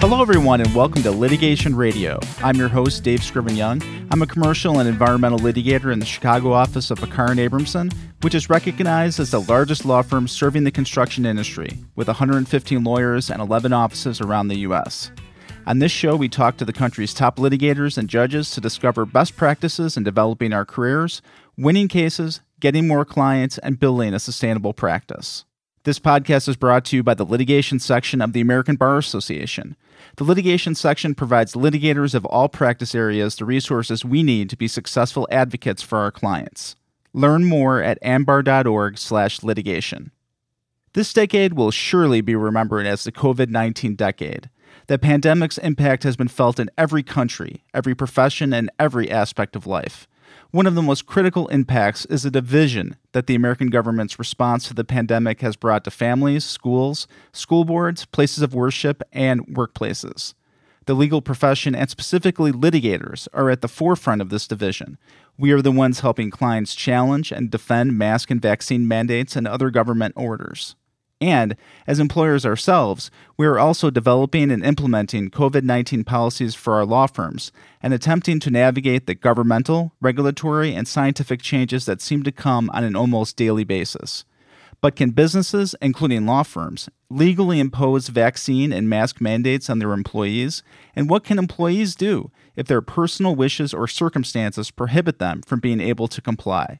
Hello, everyone, and welcome to Litigation Radio. I'm your host, Dave Scriven Young. I'm a commercial and environmental litigator in the Chicago office of Peckar and Abramson, which is recognized as the largest law firm serving the construction industry, with 115 lawyers and 11 offices around the U.S. On this show, we talk to the country's top litigators and judges to discover best practices in developing our careers, winning cases, getting more clients, and building a sustainable practice. This podcast is brought to you by the litigation section of the American Bar Association. The litigation section provides litigators of all practice areas the resources we need to be successful advocates for our clients. Learn more at ambar.org/litigation. This decade will surely be remembered as the COVID-19 decade. The pandemic's impact has been felt in every country, every profession, and every aspect of life. One of the most critical impacts is the division that the American government's response to the pandemic has brought to families, schools, school boards, places of worship, and workplaces. The legal profession and specifically litigators are at the forefront of this division. We are the ones helping clients challenge and defend mask and vaccine mandates and other government orders. And as employers ourselves, we are also developing and implementing COVID 19 policies for our law firms and attempting to navigate the governmental, regulatory, and scientific changes that seem to come on an almost daily basis. But can businesses, including law firms, legally impose vaccine and mask mandates on their employees? And what can employees do if their personal wishes or circumstances prohibit them from being able to comply?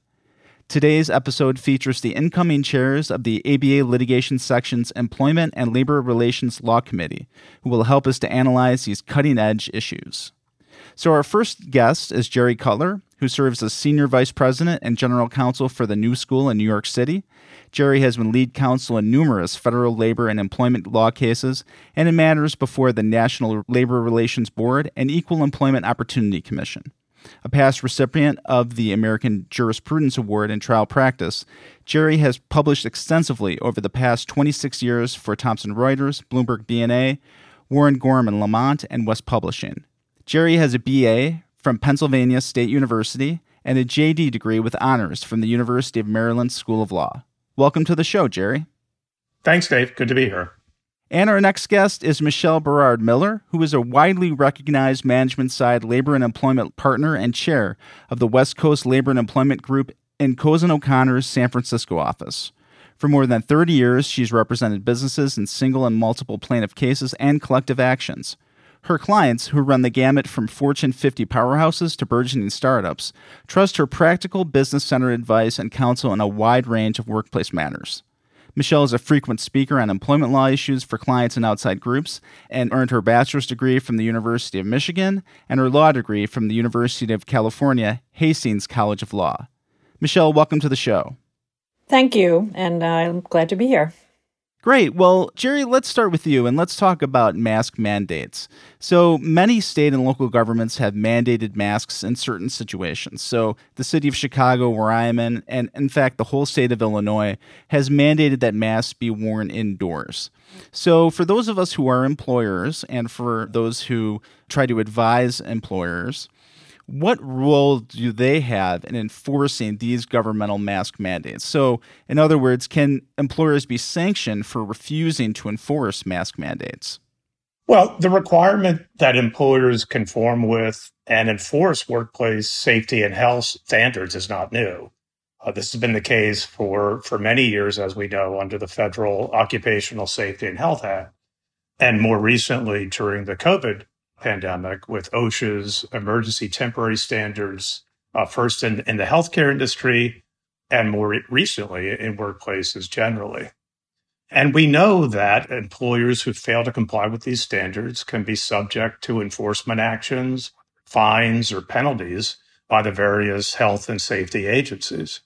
Today's episode features the incoming chairs of the ABA Litigation Section's Employment and Labor Relations Law Committee, who will help us to analyze these cutting edge issues. So, our first guest is Jerry Cutler, who serves as Senior Vice President and General Counsel for the New School in New York City. Jerry has been lead counsel in numerous federal labor and employment law cases and in matters before the National Labor Relations Board and Equal Employment Opportunity Commission. A past recipient of the American Jurisprudence Award in trial practice, Jerry has published extensively over the past 26 years for Thomson Reuters, Bloomberg BNA, Warren Gorham Lamont, and West Publishing. Jerry has a BA from Pennsylvania State University and a JD degree with honors from the University of Maryland School of Law. Welcome to the show, Jerry. Thanks, Dave. Good to be here. And our next guest is Michelle Berard Miller, who is a widely recognized management side labor and employment partner and chair of the West Coast Labor and Employment Group in Cozen O'Connor's San Francisco office. For more than 30 years, she's represented businesses in single and multiple plaintiff cases and collective actions. Her clients, who run the gamut from Fortune 50 powerhouses to burgeoning startups, trust her practical business centered advice and counsel in a wide range of workplace matters. Michelle is a frequent speaker on employment law issues for clients and outside groups and earned her bachelor's degree from the University of Michigan and her law degree from the University of California, Hastings College of Law. Michelle, welcome to the show. Thank you, and uh, I'm glad to be here. Great. Well, Jerry, let's start with you and let's talk about mask mandates. So, many state and local governments have mandated masks in certain situations. So, the city of Chicago, where I am in, and in fact, the whole state of Illinois, has mandated that masks be worn indoors. So, for those of us who are employers and for those who try to advise employers, what role do they have in enforcing these governmental mask mandates? So, in other words, can employers be sanctioned for refusing to enforce mask mandates? Well, the requirement that employers conform with and enforce workplace safety and health standards is not new. Uh, this has been the case for, for many years, as we know, under the Federal Occupational Safety and Health Act. And more recently, during the COVID pandemic with OSHA's emergency temporary standards, uh, first in, in the healthcare industry and more recently in workplaces generally. And we know that employers who fail to comply with these standards can be subject to enforcement actions, fines, or penalties by the various health and safety agencies.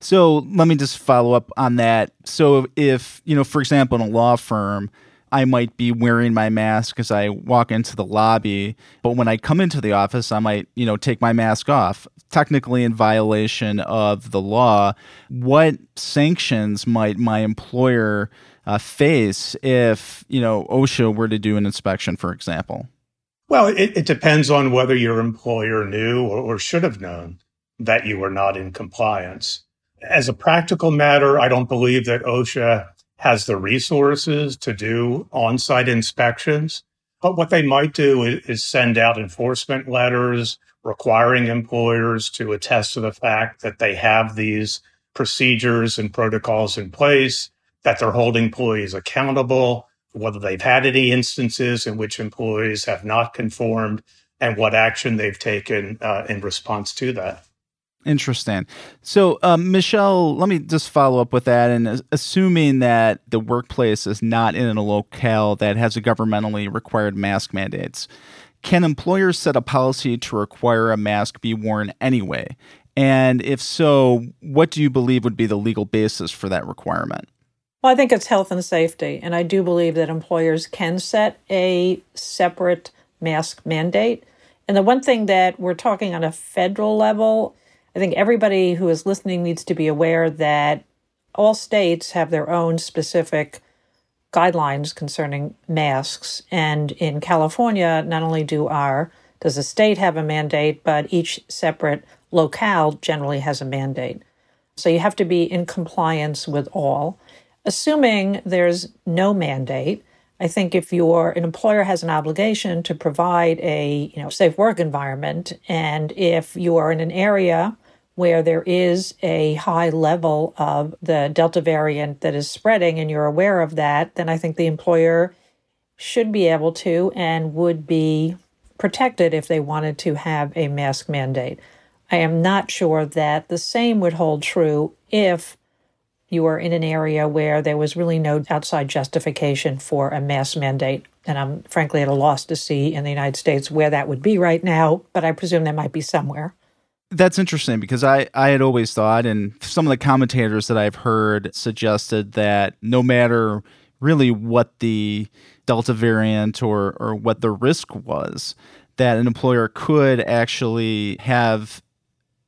So let me just follow up on that. So if, you know, for example, in a law firm, I might be wearing my mask as I walk into the lobby, but when I come into the office, I might, you know, take my mask off, technically in violation of the law. What sanctions might my employer uh, face if, you know, OSHA were to do an inspection, for example? Well, it, it depends on whether your employer knew or, or should have known that you were not in compliance. As a practical matter, I don't believe that OSHA has the resources to do on site inspections. But what they might do is, send out enforcement letters requiring employers to attest to the fact that they have these procedures and protocols in place, that they're holding employees accountable, whether they've had any instances in which employees have not conformed, and what action they've taken uh, in response to that. Interesting. So, um, Michelle, let me just follow up with that. And assuming that the workplace is not in a locale that has a governmentally required mask mandates, can employers set a policy to require a mask be worn anyway? And if so, what do you believe would be the legal basis for that requirement? Well, I think it's health and safety. And I do believe that employers can set a separate mask mandate. And the one thing that we're talking on a federal level I think everybody who is listening needs to be aware that all states have their own specific guidelines concerning masks. And in California, not only do our does the state have a mandate, but each separate locale generally has a mandate. So you have to be in compliance with all. Assuming there's no mandate, I think if your an employer has an obligation to provide a you know safe work environment, and if you are in an area where there is a high level of the Delta variant that is spreading and you're aware of that, then I think the employer should be able to and would be protected if they wanted to have a mask mandate. I am not sure that the same would hold true if you were in an area where there was really no outside justification for a mask mandate. And I'm frankly at a loss to see in the United States where that would be right now, but I presume there might be somewhere. That's interesting because I, I had always thought, and some of the commentators that I've heard suggested that no matter really what the Delta variant or, or what the risk was, that an employer could actually have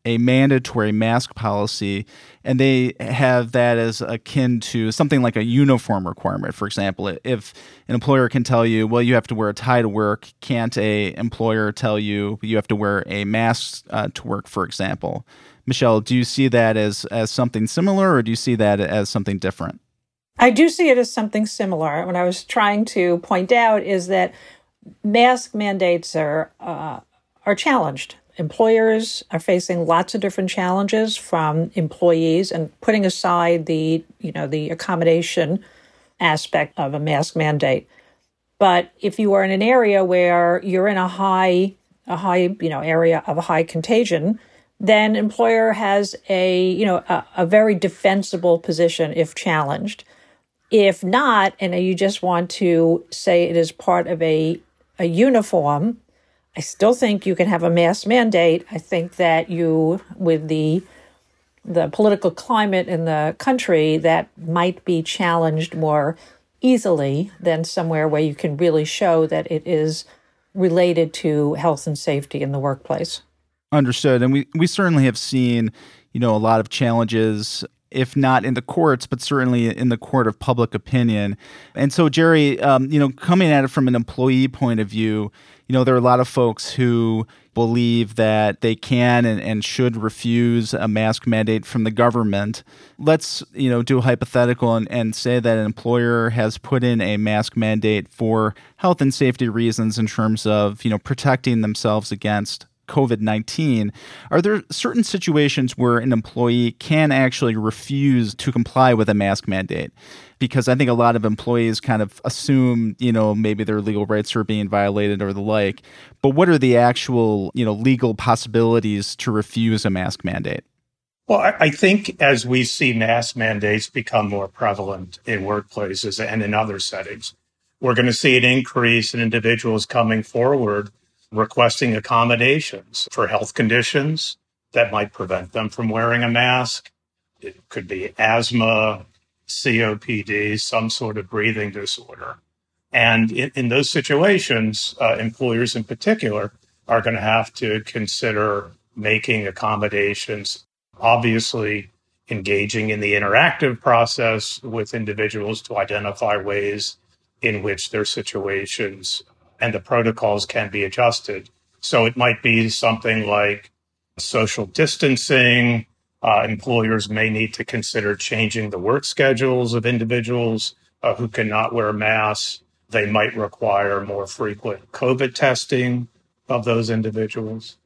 a mandatory mask policy, and they have that as akin to something like a uniform requirement. For example, if an employer can tell you, well, you have to wear a tie to work, can't a employer tell you you have to wear a mask uh, to work? For example, Michelle, do you see that as as something similar, or do you see that as something different? I do see it as something similar. What I was trying to point out is that mask mandates are uh, are challenged employers are facing lots of different challenges from employees and putting aside the you know the accommodation aspect of a mask mandate. But if you are in an area where you're in a high a high you know area of a high contagion then employer has a you know a, a very defensible position if challenged. If not and you just want to say it is part of a a uniform I still think you can have a mass mandate. I think that you, with the the political climate in the country, that might be challenged more easily than somewhere where you can really show that it is related to health and safety in the workplace. Understood. And we, we certainly have seen, you know, a lot of challenges if not in the courts, but certainly in the court of public opinion. And so, Jerry, um, you know, coming at it from an employee point of view, you know, there are a lot of folks who believe that they can and, and should refuse a mask mandate from the government. Let's, you know, do a hypothetical and, and say that an employer has put in a mask mandate for health and safety reasons in terms of, you know, protecting themselves against COVID 19, are there certain situations where an employee can actually refuse to comply with a mask mandate? Because I think a lot of employees kind of assume, you know, maybe their legal rights are being violated or the like. But what are the actual, you know, legal possibilities to refuse a mask mandate? Well, I think as we see mask mandates become more prevalent in workplaces and in other settings, we're going to see an increase in individuals coming forward requesting accommodations for health conditions that might prevent them from wearing a mask. It could be asthma, COPD, some sort of breathing disorder. And in, in those situations, uh, employers in particular are going to have to consider making accommodations, obviously engaging in the interactive process with individuals to identify ways in which their situations and the protocols can be adjusted. So it might be something like social distancing. Uh, employers may need to consider changing the work schedules of individuals uh, who cannot wear masks. They might require more frequent COVID testing of those individuals.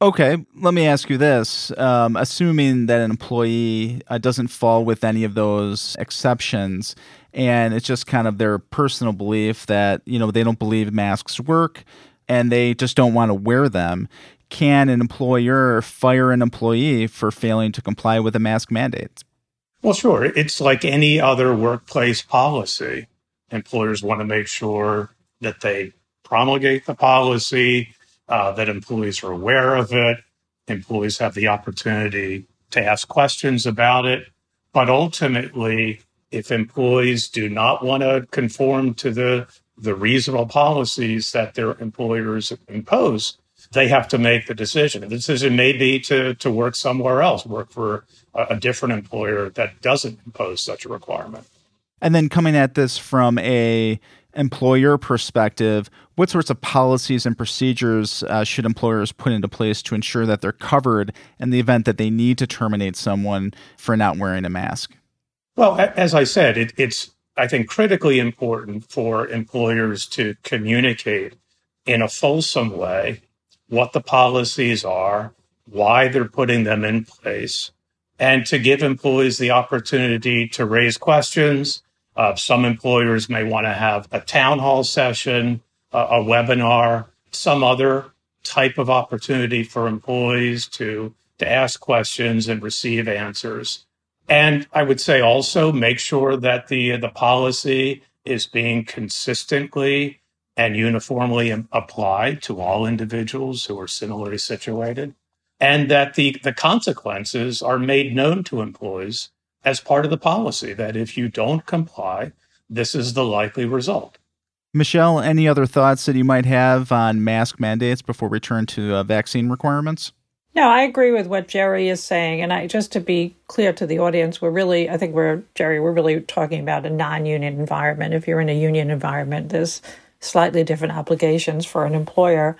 Okay, let me ask you this. Um, assuming that an employee uh, doesn't fall with any of those exceptions, and it's just kind of their personal belief that, you know, they don't believe masks work and they just don't want to wear them, can an employer fire an employee for failing to comply with a mask mandate? Well, sure. It's like any other workplace policy. Employers want to make sure that they promulgate the policy uh, that employees are aware of it. Employees have the opportunity to ask questions about it. But ultimately, if employees do not want to conform to the, the reasonable policies that their employers impose, they have to make the decision. The decision may be to, to work somewhere else, work for a, a different employer that doesn't impose such a requirement. And then coming at this from a employer perspective, what sorts of policies and procedures uh, should employers put into place to ensure that they're covered in the event that they need to terminate someone for not wearing a mask? Well, as I said, it, it's, I think, critically important for employers to communicate in a fulsome way what the policies are, why they're putting them in place, and to give employees the opportunity to raise questions uh, some employers may want to have a town hall session, a webinar, some other type of opportunity for employees to, to ask questions and receive answers. And I would say also make sure that the, the policy is being consistently and uniformly applied to all individuals who are similarly situated, and that the, the consequences are made known to employees as part of the policy that if you don't comply, this is the likely result. Michelle, any other thoughts that you might have on mask mandates before we turn to uh, vaccine requirements? No, I agree with what Jerry is saying. And I just to be clear to the audience, we're really, I think we're, Jerry, we're really talking about a non union environment. If you're in a union environment, there's slightly different obligations for an employer.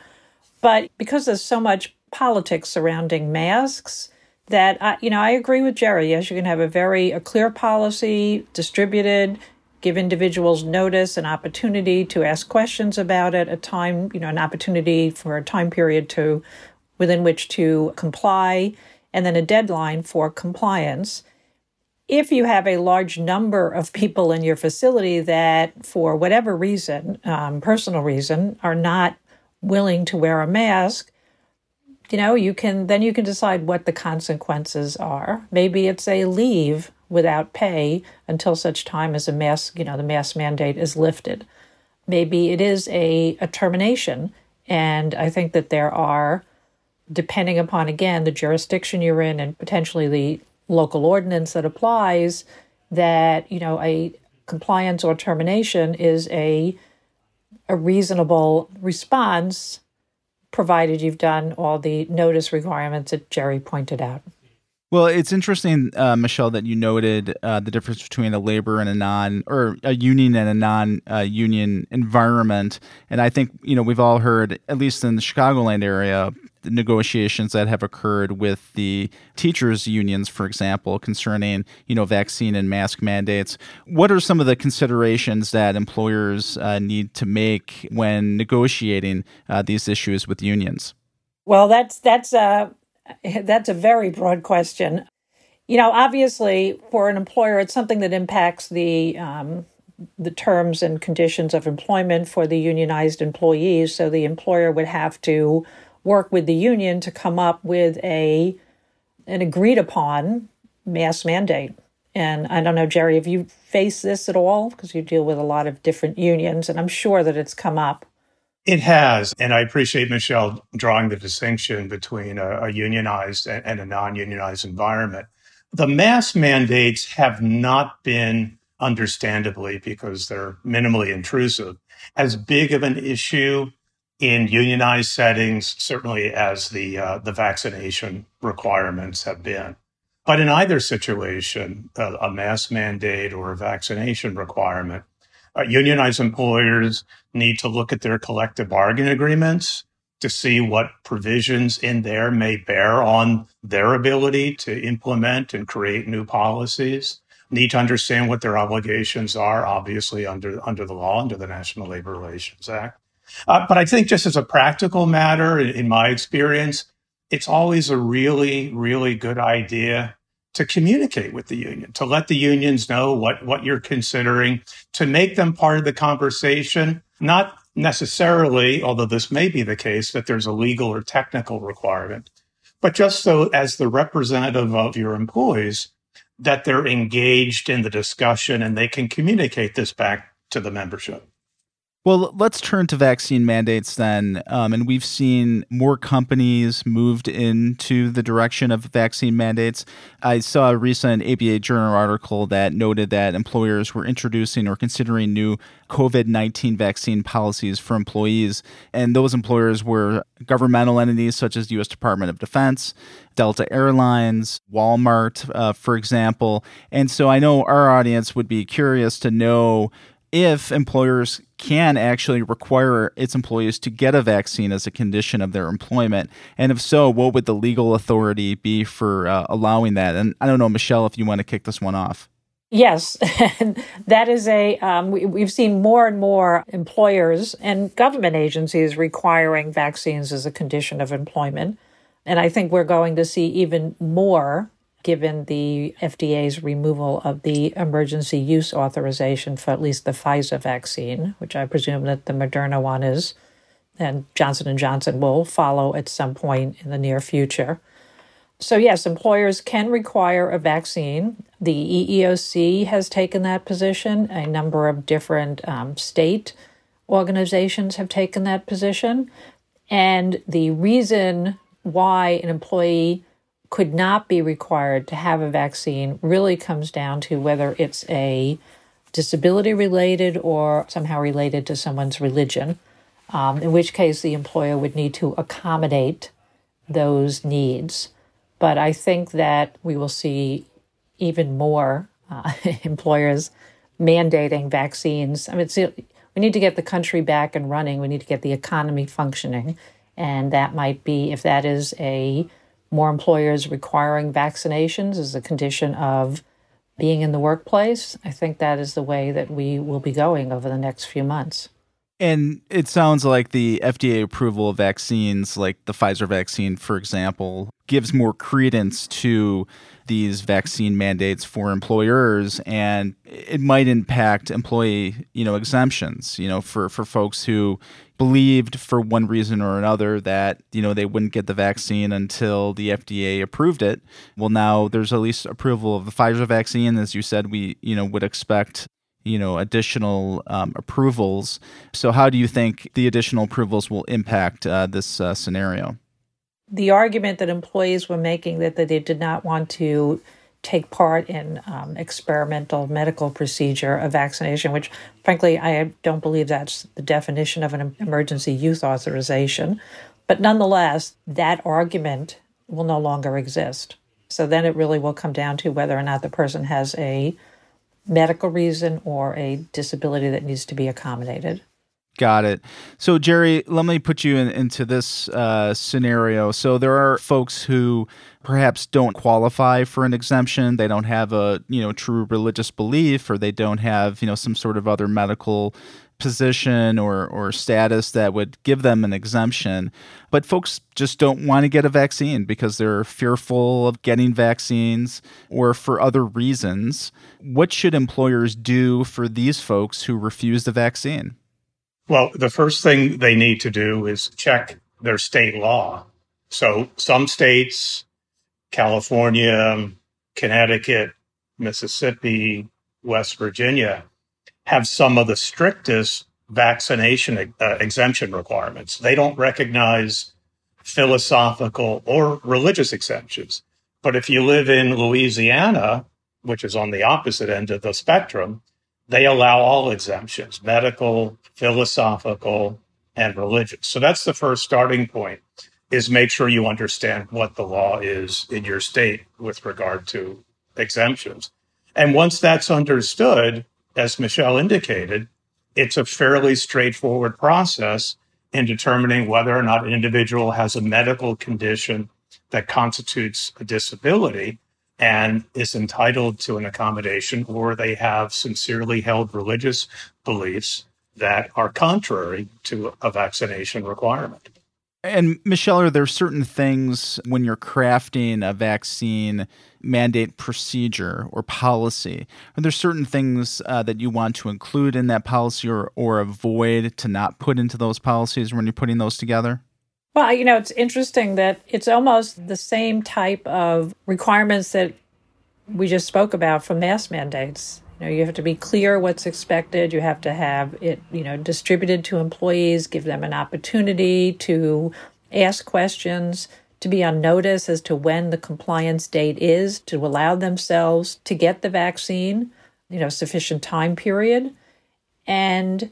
But because there's so much politics surrounding masks, that I, you know I agree with Jerry. Yes, you can have a very a clear policy, distributed, give individuals notice, an opportunity to ask questions about it, a time, you know, an opportunity for a time period to within which to comply, and then a deadline for compliance. If you have a large number of people in your facility that, for whatever reason, um, personal reason, are not willing to wear a mask, you know, you can then you can decide what the consequences are. Maybe it's a leave without pay until such time as a mask, you know, the mask mandate is lifted. Maybe it is a, a termination. And I think that there are, depending upon again the jurisdiction you're in and potentially the local ordinance that applies, that, you know, a compliance or termination is a a reasonable response provided you've done all the notice requirements that Jerry pointed out. Well, it's interesting, uh, Michelle, that you noted uh, the difference between a labor and a non, or a union and a non-union uh, environment. And I think you know we've all heard, at least in the Chicagoland area, the negotiations that have occurred with the teachers unions, for example, concerning you know vaccine and mask mandates. What are some of the considerations that employers uh, need to make when negotiating uh, these issues with unions? Well, that's that's a That's a very broad question. You know, obviously, for an employer, it's something that impacts the um, the terms and conditions of employment for the unionized employees. So the employer would have to work with the union to come up with a an agreed upon mass mandate. And I don't know, Jerry, have you faced this at all? Because you deal with a lot of different unions, and I'm sure that it's come up. It has. And I appreciate Michelle drawing the distinction between a, a unionized and, and a non unionized environment. The mask mandates have not been, understandably, because they're minimally intrusive, as big of an issue in unionized settings, certainly as the uh, the vaccination requirements have been. But in either situation, a, a mandate or a vaccination requirement Uh, unionized employers need to look at their collective bargaining agreements to see what provisions in there may bear on their ability to implement and create new policies. Need to understand what their obligations are, obviously under under the law, under the National Labor Relations Act. Uh, but I think just as a practical matter, in, in my experience, it's always a really, really good idea to communicate with the union, to let the unions know what, what you're considering, to make them part of the conversation, not necessarily, although this may be the case, that there's a legal or technical requirement, but just so as the representative of your employees, that they're engaged in the discussion and they can communicate this back to the membership. Well, let's turn to vaccine mandates then. Um, and we've seen more companies moved into the direction of vaccine mandates. I saw a recent ABA Journal article that noted that employers were introducing or considering new COVID 19 vaccine policies for employees. And those employers were governmental entities such as the U.S. Department of Defense, Delta Airlines, Walmart, uh, for example. And so I know our audience would be curious to know if employers can actually require its employees to get a vaccine as a condition of their employment. And if so, what would the legal authority be for uh, allowing that? And I don't know, Michelle, if you want to kick this one off. Yes, that is a. Um, we, have seen more and more employers and government agencies requiring vaccines as a condition of employment. And I think we're going to see even more given the FDA's removal of the emergency use authorization for at least the Pfizer vaccine, which I presume that the Moderna one is, and Johnson and Johnson will follow at some point in the near future. So yes, employers can require a vaccine. The EEOC has taken that position. A number of different um, state organizations have taken that position. And the reason why an employee could not be required to have a vaccine really comes down to whether it's a disability related or somehow related to someone's religion, um, in which case the employer would need to accommodate those needs. But I think that we will see even more uh, employers mandating vaccines. I mean, we need to get the country back and running. We need to get the economy functioning. And that might be, if that is a more employers requiring vaccinations as a condition of being in the workplace. I think that is the way that we will be going over the next few months. And it sounds like the FDA approval of vaccines, like the Pfizer vaccine, for example, gives more credence to these vaccine mandates for employers and it might impact employee you know exemptions you know for for folks who believed for one reason or another that you know they wouldn't get the vaccine until the FDA approved it. Well now there's at least approval of the Pfizer vaccine. As you said we you know would expect you know additional um, approvals so how do you think the additional approvals will impact uh, this uh, scenario the argument that employees were making that, that they did not want to take part in um, experimental medical procedure of vaccination, which frankly I don't believe that's the definition of an emergency use authorization. But nonetheless, that argument will no longer exist. So then it really will come down to whether or not the person has a medical reason or a disability that needs to be accommodated. Got it. So, Jerry, let me put you in, into this uh, scenario. So, there are folks who perhaps don't qualify for an exemption. They don't have a you know true religious belief, or they don't have you know some sort of other medical position or or status that would give them an exemption. But folks just don't want to get a vaccine because they're fearful of getting vaccines or for other reasons. What should employers do for these folks who refuse the vaccine? Well, the first thing they need to do is check their state law. So some states, California, Connecticut, Mississippi, West Virginia, have some of the strictest vaccination uh, exemption requirements. They don't recognize philosophical or religious exemptions. But if you live in Louisiana, which is on the opposite end of the spectrum, they allow all exemptions medical, philosophical, and religious. So that's the first starting point is make sure you understand what the law is in your state with regard to exemptions. And once that's understood, as Michelle indicated, it's a fairly straightforward process in determining whether or not an individual has a medical condition that constitutes a disability and is entitled to an accommodation, or they have sincerely held religious beliefs that are contrary to a vaccination requirement. And Michelle, are there certain things when you're crafting a vaccine mandate procedure or policy? Are there certain things uh, that you want to include in that policy or, or avoid to not put into those policies when you're putting those together? Well, you know, it's interesting that it's almost the same type of requirements that we just spoke about for mask mandates. You know, you have to be clear what's expected. You have to have it, you know, distributed to employees, give them an opportunity to ask questions, to be on notice as to when the compliance date is, to allow themselves to get the vaccine, you know, sufficient time period. And,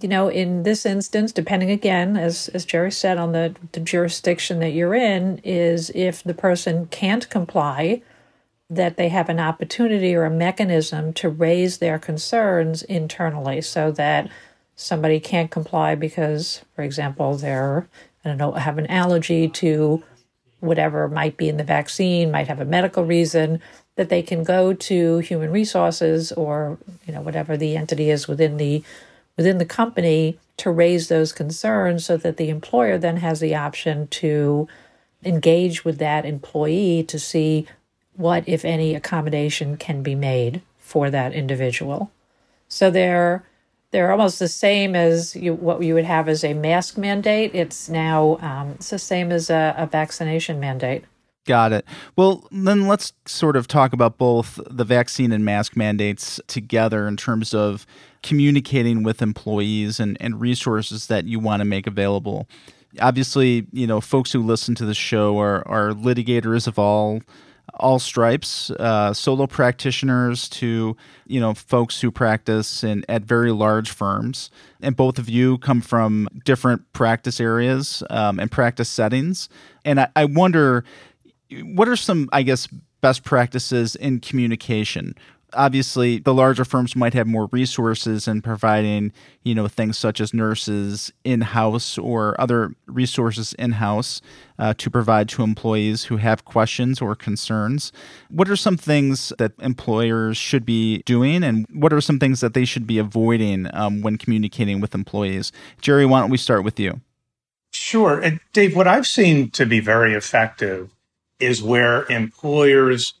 you know, in this instance, depending again, as, as Jerry said, on the, the jurisdiction that you're in, is if the person can't comply, that they have an opportunity or a mechanism to raise their concerns internally so that somebody can't comply because, for example, they're, I don't know, have an allergy to whatever might be in the vaccine, might have a medical reason, that they can go to human resources or, you know, whatever the entity is within the within the company to raise those concerns so that the employer then has the option to engage with that employee to see what, if any, accommodation can be made for that individual. So they're they're almost the same as you, what you would have as a mask mandate. It's now um, it's the same as a, a vaccination mandate. Got it. Well, then let's sort of talk about both the vaccine and mask mandates together in terms of communicating with employees and, and resources that you want to make available. Obviously, you know, folks who listen to the show are, are litigators of all all stripes, uh, solo practitioners to you know folks who practice in at very large firms, and both of you come from different practice areas um, and practice settings. And I, I wonder, what are some I guess best practices in communication obviously the larger firms might have more resources in providing you know things such as nurses in house or other resources in house uh, to provide to employees who have questions or concerns. What are some things that employers should be doing and what are some things that they should be avoiding um, when communicating with employees? Jerry why don't we start with you? Sure. And dave what i've seen to be very effective is where employers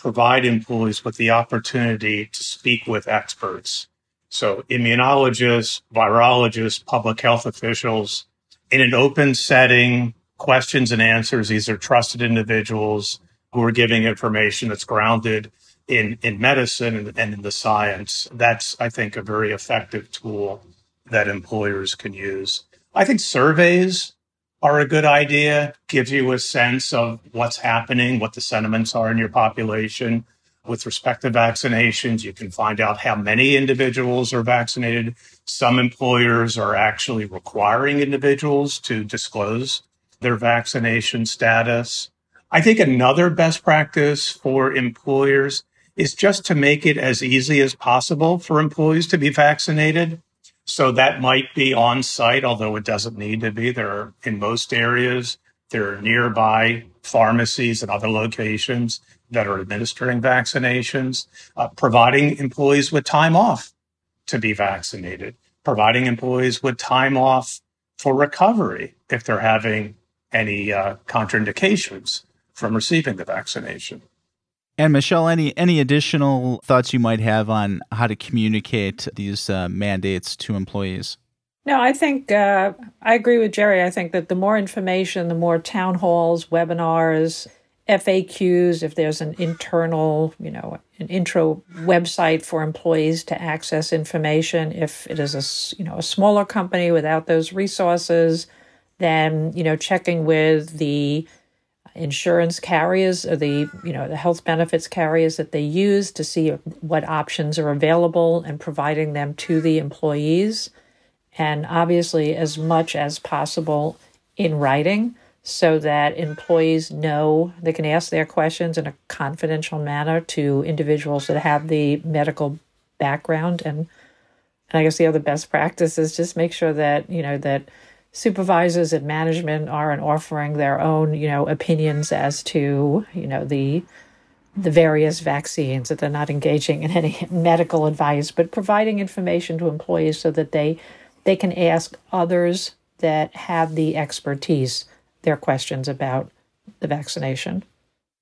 provide employees with the opportunity to speak with experts. So immunologists, virologists, public health officials in an open setting, questions and answers. These are trusted individuals who are giving information that's grounded in, in medicine and, and in the science. That's, I think, a very effective tool that employers can use. I think surveys are a good idea, gives you a sense of what's happening, what the sentiments are in your population. With respect to vaccinations, you can find out how many individuals are vaccinated. Some employers are actually requiring individuals to disclose their vaccination status. I think another best practice for employers is just to make it as easy as possible for employees to be vaccinated. So that might be on site, although it doesn't need to be. There are in most areas, there are nearby pharmacies and other locations that are administering vaccinations, uh, providing employees with time off to be vaccinated, providing employees with time off for recovery if they're having any uh, contraindications from receiving the vaccination. And Michelle, any any additional thoughts you might have on how to communicate these uh, mandates to employees? No, I think uh, I agree with Jerry. I think that the more information, the more town halls, webinars, FAQs, if there's an internal, you know, an intro website for employees to access information. If it is a, you know, a smaller company without those resources, then, you know, checking with the insurance carriers or the you know the health benefits carriers that they use to see what options are available and providing them to the employees. And obviously as much as possible in writing so that employees know they can ask their questions in a confidential manner to individuals that have the medical background. And And I guess the other best practice is just make sure that, you know, that supervisors and management aren't offering their own, you know, opinions as to, you know, the the various vaccines, that they're not engaging in any medical advice, but providing information to employees so that they they can ask others that have the expertise their questions about the vaccination.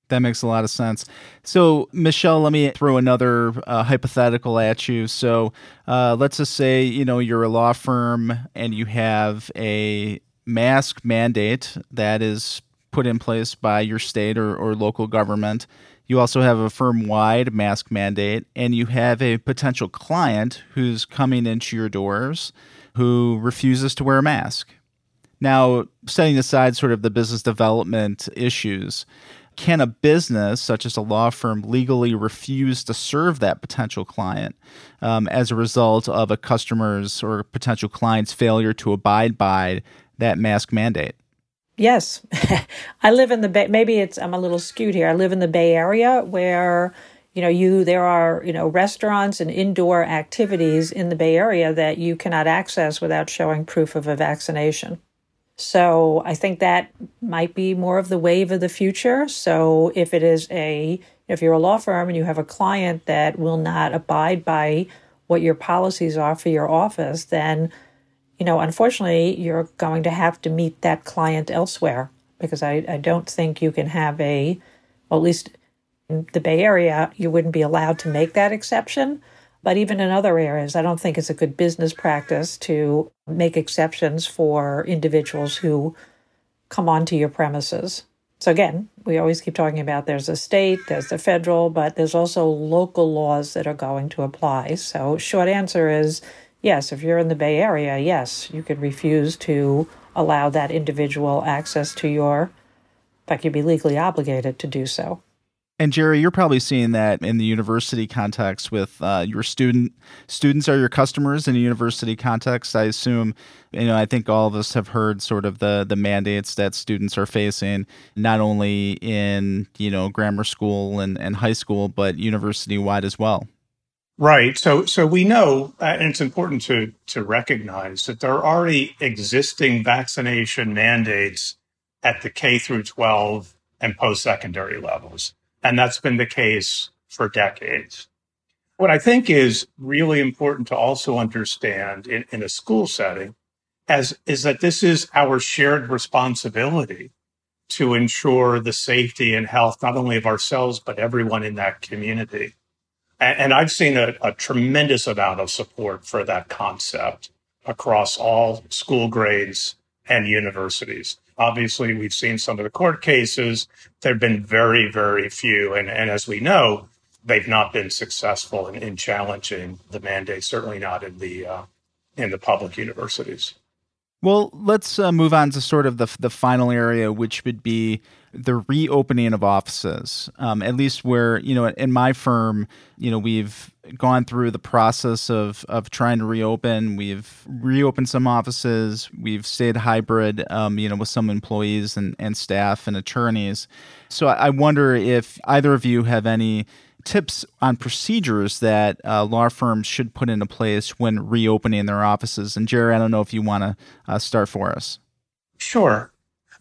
That makes a lot of sense. So, Michelle, let me throw another uh, hypothetical at you. So, uh, let's just say you know you're a law firm and you have a mask mandate that is put in place by your state or, or local government. You also have a firm wide mask mandate, and you have a potential client who's coming into your doors who refuses to wear a mask. Now, setting aside sort of the business development issues, can a business such as a law firm legally refuse to serve that potential client um, as a result of a customer's or potential client's failure to abide by that mask mandate? Yes. I live in the Bay. Maybe it's, I'm a little skewed here. I live in the Bay Area where, you know, you, there are, you know, restaurants and indoor activities in the Bay Area that you cannot access without showing proof of a vaccination. So I think that might be more of the wave of the future. So if it is a, if you're a law firm and you have a client that will not abide by what your policies are for your office, then, you know, unfortunately, you're going to have to meet that client elsewhere because I, I don't think you can have a, well, at least in the Bay Area, you wouldn't be allowed to make that exception. But even in other areas, I don't think it's a good business practice to make exceptions for individuals who come onto your premises. So, again, we always keep talking about there's a state, there's the federal, but there's also local laws that are going to apply. So, short answer is yes, if you're in the Bay Area, yes, you could refuse to allow that individual access to your, in fact, you'd be legally obligated to do so. And Jerry, you're probably seeing that in the university context with uh, your student students are your customers in a university context. I assume, you know, I think all of us have heard sort of the the mandates that students are facing, not only in you know grammar school and, and high school, but university wide as well. Right. So so we know, uh, and it's important to to recognize that there are already existing vaccination mandates at the K through 12 and post secondary levels. And that's been the case for decades. What I think is really important to also understand in, in a school setting as, is that this is our shared responsibility to ensure the safety and health, not only of ourselves, but everyone in that community. And, and I've seen a, a tremendous amount of support for that concept across all school grades and universities. Obviously, we've seen some of the court cases. There have been very, very few. And, and as we know, they've not been successful in, in challenging the mandate, certainly not in the, uh, in the public universities. Well, let's uh, move on to sort of the, the final area, which would be the reopening of offices. Um, at least where, you know, in my firm, you know, we've gone through the process of, of trying to reopen. We've reopened some offices. We've stayed hybrid, um, you know, with some employees and, and staff and attorneys. So I wonder if either of you have any tips on procedures that uh, law firms should put into place when reopening their offices. And Jerry, I don't know if you want to uh, start for us. Sure.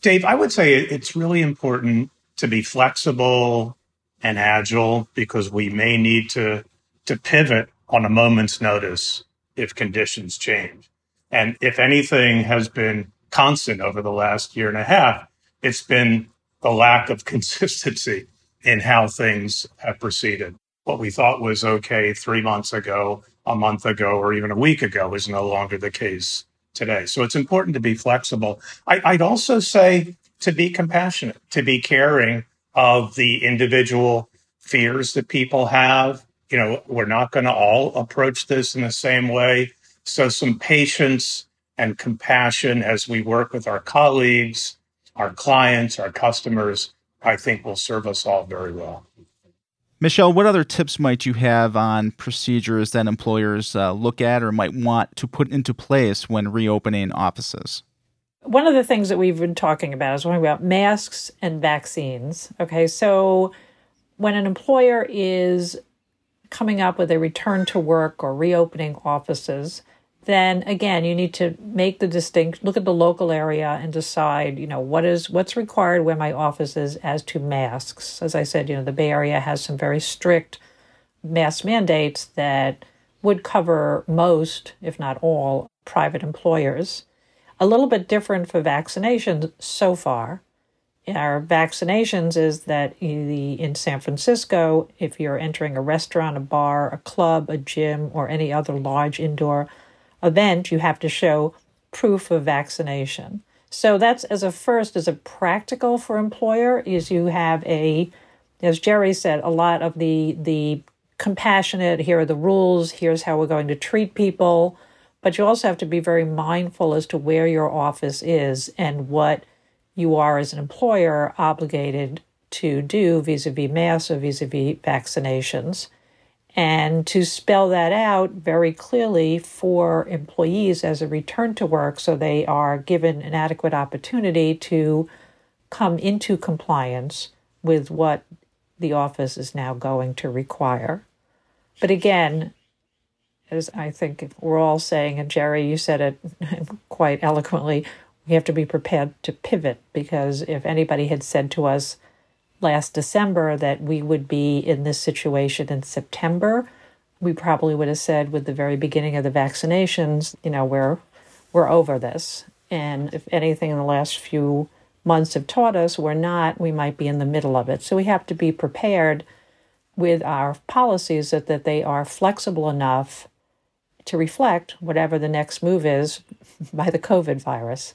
Dave, I would say it's really important to be flexible and agile because we may need to, to pivot on a moment's notice if conditions change. And if anything has been constant over the last year and a half, it's been the lack of consistency in how things have proceeded. What we thought was okay three months ago, a month ago, or even a week ago is no longer the case today. So it's important to be flexible. I, would also say to be compassionate, to be caring of the individual fears that people have. You know, we're not going to all approach this in the same way. So some patience and compassion as we work with our colleagues, our clients, our customers I think will serve us all very well. Michelle, what other tips might you have on procedures that employers uh, look at or might want to put into place when reopening offices? One of the things that we've been talking about is talking about masks and vaccines. Okay, so when an employer is coming up with a return to work or reopening offices, then again you need to make the distinct look at the local area and decide you know what is what's required where my office is as to masks. As i said you know the bay area has some very strict mask mandates that would cover most if not all private employers. A little bit different for vaccinations so far. Our vaccinations is that in San Francisco, if you're entering a restaurant, a bar, a club, a gym, or any other large indoor event, you have to show proof of vaccination. So that's as a first, as a practical for employer, is you have a, as Jerry said, a lot of the the compassionate. Here are the rules. Here's how we're going to treat people. But you also have to be very mindful as to where your office is and what you are as an employer obligated to do vis-a-vis masks or vis-a-vis vaccinations and to spell that out very clearly for employees as a return to work so they are given an adequate opportunity to come into compliance with what the office is now going to require. But again, as I think we're all saying, and Jerry, you said it quite eloquently, we have to be prepared to pivot because if anybody had said to us, last December that we would be in this situation in September, we probably would have said with the very beginning of the vaccinations, you know, we're we're over this. And if anything in the last few months have taught us we're not, we might be in the middle of it. So we have to be prepared with our policies that, that they are flexible enough to reflect whatever the next move is by the COVID virus.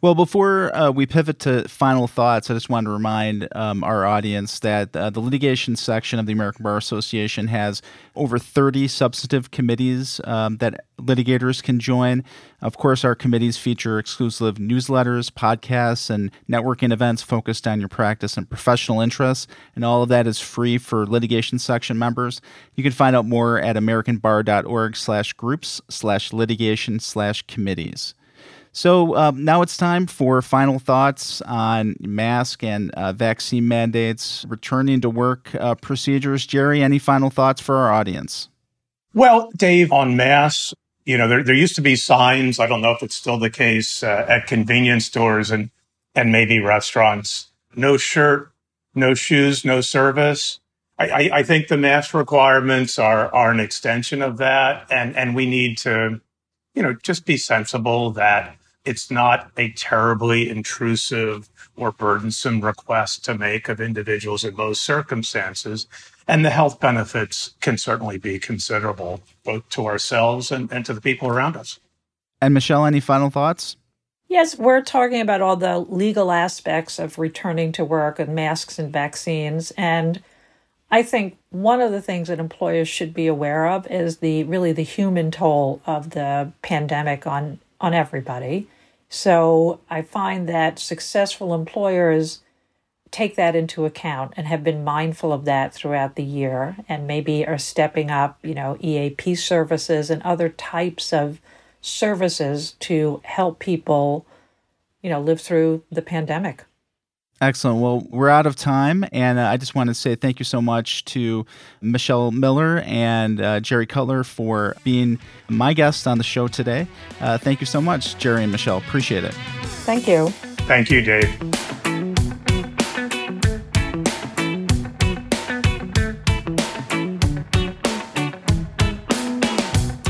Well, before uh, we pivot to final thoughts, I just wanted to remind um, our audience that uh, the litigation section of the American Bar Association has over 30 substantive committees um, that litigators can join. Of course, our committees feature exclusive newsletters, podcasts, and networking events focused on your practice and professional interests, and all of that is free for litigation section members. You can find out more at americanbar.org slash groups slash litigation slash committees. So um, now it's time for final thoughts on mask and uh, vaccine mandates, returning to work uh, procedures. Jerry, any final thoughts for our audience? Well, Dave, on masks, you know, there, there used to be signs. I don't know if it's still the case uh, at convenience stores and and maybe restaurants. No shirt, no shoes, no service. I, I, I think the mask requirements are are an extension of that, and and we need to, you know, just be sensible that it's not a terribly intrusive or burdensome request to make of individuals in most circumstances. And the health benefits can certainly be considerable, both to ourselves and, and to the people around us. And Michelle, any final thoughts? Yes, we're talking about all the legal aspects of returning to work and masks and vaccines. And I think one of the things that employers should be aware of is the really the human toll of the pandemic on on everybody. So I find that successful employers take that into account and have been mindful of that throughout the year and maybe are stepping up, you know, EAP services and other types of services to help people, you know, live through the pandemic. Excellent. Well, we're out of time, and uh, I just want to say thank you so much to Michelle Miller and uh, Jerry Cutler for being my guests on the show today. Uh, thank you so much, Jerry and Michelle. Appreciate it. Thank you. Thank you, Dave.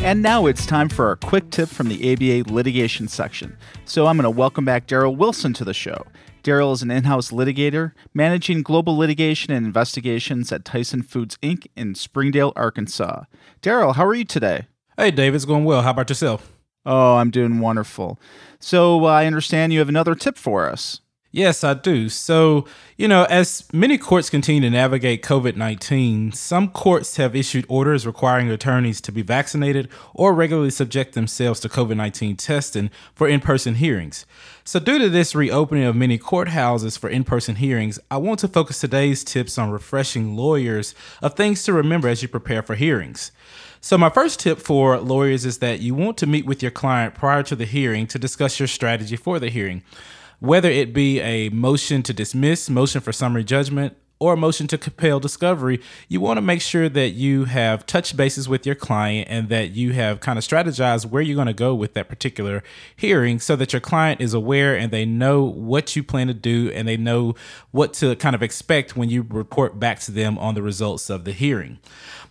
And now it's time for our quick tip from the ABA litigation section. So I'm going to welcome back Daryl Wilson to the show. Daryl is an in house litigator managing global litigation and investigations at Tyson Foods Inc. in Springdale, Arkansas. Daryl, how are you today? Hey, Dave, it's going well. How about yourself? Oh, I'm doing wonderful. So uh, I understand you have another tip for us. Yes, I do. So, you know, as many courts continue to navigate COVID 19, some courts have issued orders requiring attorneys to be vaccinated or regularly subject themselves to COVID 19 testing for in person hearings. So, due to this reopening of many courthouses for in person hearings, I want to focus today's tips on refreshing lawyers of things to remember as you prepare for hearings. So, my first tip for lawyers is that you want to meet with your client prior to the hearing to discuss your strategy for the hearing whether it be a motion to dismiss, motion for summary judgment, or a motion to compel discovery, you want to make sure that you have touched bases with your client and that you have kind of strategized where you're going to go with that particular hearing so that your client is aware and they know what you plan to do and they know what to kind of expect when you report back to them on the results of the hearing.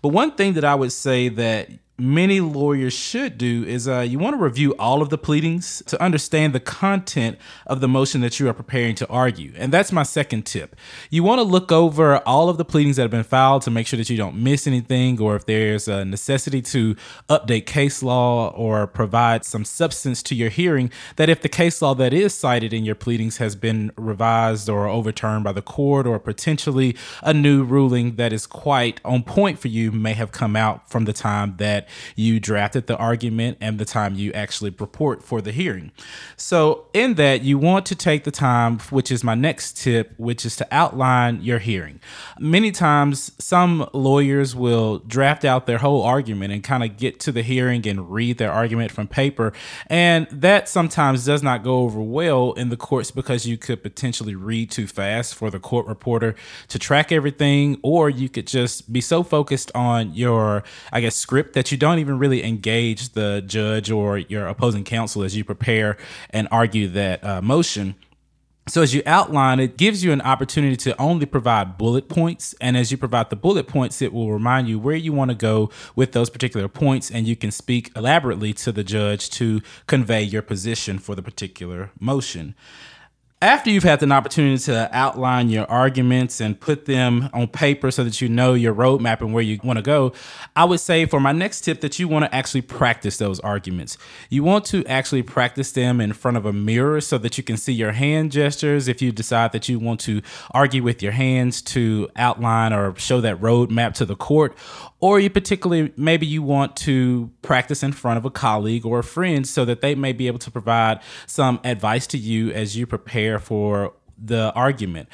But one thing that I would say that many lawyers should do is uh, you want to review all of the pleadings to understand the content of the motion that you are preparing to argue. And that's my second tip. You want to look over all of the pleadings that have been filed to make sure that you don't miss anything or if there's a necessity to update case law or provide some substance to your hearing, that if the case law that is cited in your pleadings has been revised or overturned by the court or potentially a new ruling that is quite on point for you may have come out from the time that you drafted the argument and the time you actually report for the hearing. So, in that, you want to take the time, which is my next tip, which is to outline your hearing. Many times, some lawyers will draft out their whole argument and kind of get to the hearing and read their argument from paper. And that sometimes does not go over well in the courts because you could potentially read too fast for the court reporter to track everything, or you could just be so focused on your, I guess, script that you you don't even really engage the judge or your opposing counsel as you prepare and argue that uh, motion. So, as you outline, it gives you an opportunity to only provide bullet points. And as you provide the bullet points, it will remind you where you want to go with those particular points. And you can speak elaborately to the judge to convey your position for the particular motion after you've had an opportunity to outline your arguments and put them on paper so that you know your roadmap and where you want to go, I would say for my next tip that you want to actually practice those arguments. You want to actually practice them in front of a mirror so that you can see your hand gestures if you decide that you want to argue with your hands to outline or show that roadmap to the court or you particularly maybe you want to practice in front of a colleague or a friend so that they may be able to provide some advice to you as you prepare for the argument.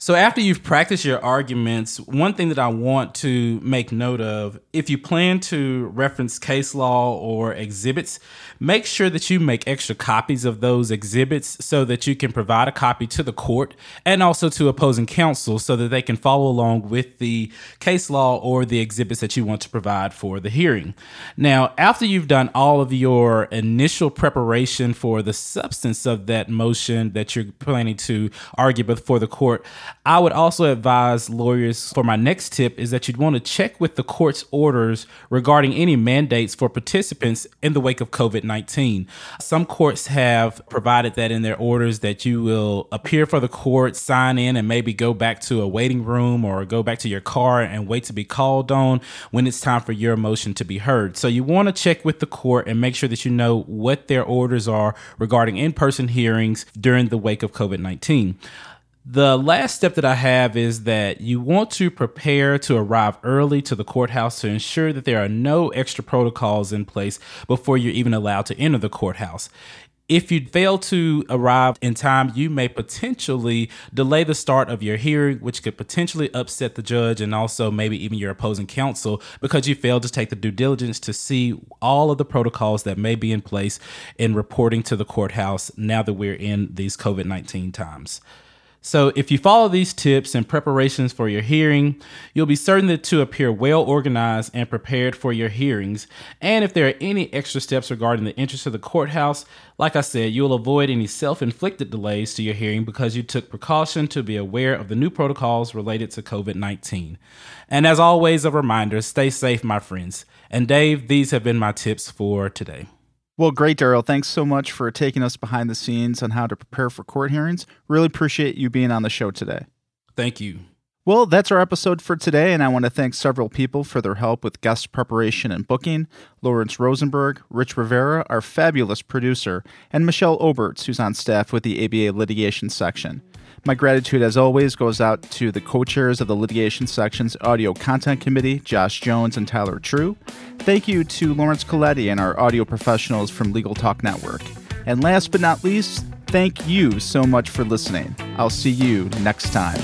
So after you've practiced your arguments, one thing that I want to make note of, if you plan to reference case law or exhibits, make sure that you make extra copies of those exhibits so that you can provide a copy to the court and also to opposing counsel so that they can follow along with the case law or the exhibits that you want to provide for the hearing. Now, after you've done all of your initial preparation for the substance of that motion that you're planning to argue before the court, I would also advise lawyers for my next tip is that you'd want to check with the court's orders regarding any mandates for participants in the wake of COVID 19. Some courts have provided that in their orders that you will appear for the court, sign in, and maybe go back to a waiting room or go back to your car and wait to be called on when it's time for your motion to be heard. So you want to check with the court and make sure that you know what their orders are regarding in person hearings during the wake of COVID 19. The last step that I have is that you want to prepare to arrive early to the courthouse to ensure that there are no extra protocols in place before you're even allowed to enter the courthouse. If you fail to arrive in time, you may potentially delay the start of your hearing, which could potentially upset the judge and also maybe even your opposing counsel because you failed to take the due diligence to see all of the protocols that may be in place in reporting to the courthouse now that we're in these COVID 19 times. So, if you follow these tips and preparations for your hearing, you'll be certain to appear well organized and prepared for your hearings. And if there are any extra steps regarding the interest of the courthouse, like I said, you'll avoid any self inflicted delays to your hearing because you took precaution to be aware of the new protocols related to COVID 19. And as always, a reminder stay safe, my friends. And Dave, these have been my tips for today. Well, great, Daryl. Thanks so much for taking us behind the scenes on how to prepare for court hearings. Really appreciate you being on the show today. Thank you. Well, that's our episode for today, and I want to thank several people for their help with guest preparation and booking Lawrence Rosenberg, Rich Rivera, our fabulous producer, and Michelle Oberts, who's on staff with the ABA litigation section. My gratitude, as always, goes out to the co chairs of the litigation section's audio content committee, Josh Jones and Tyler True. Thank you to Laurence Colletti and our audio professionals from Legal Talk Network. And last but not least, thank you so much for listening. I'll see you next time.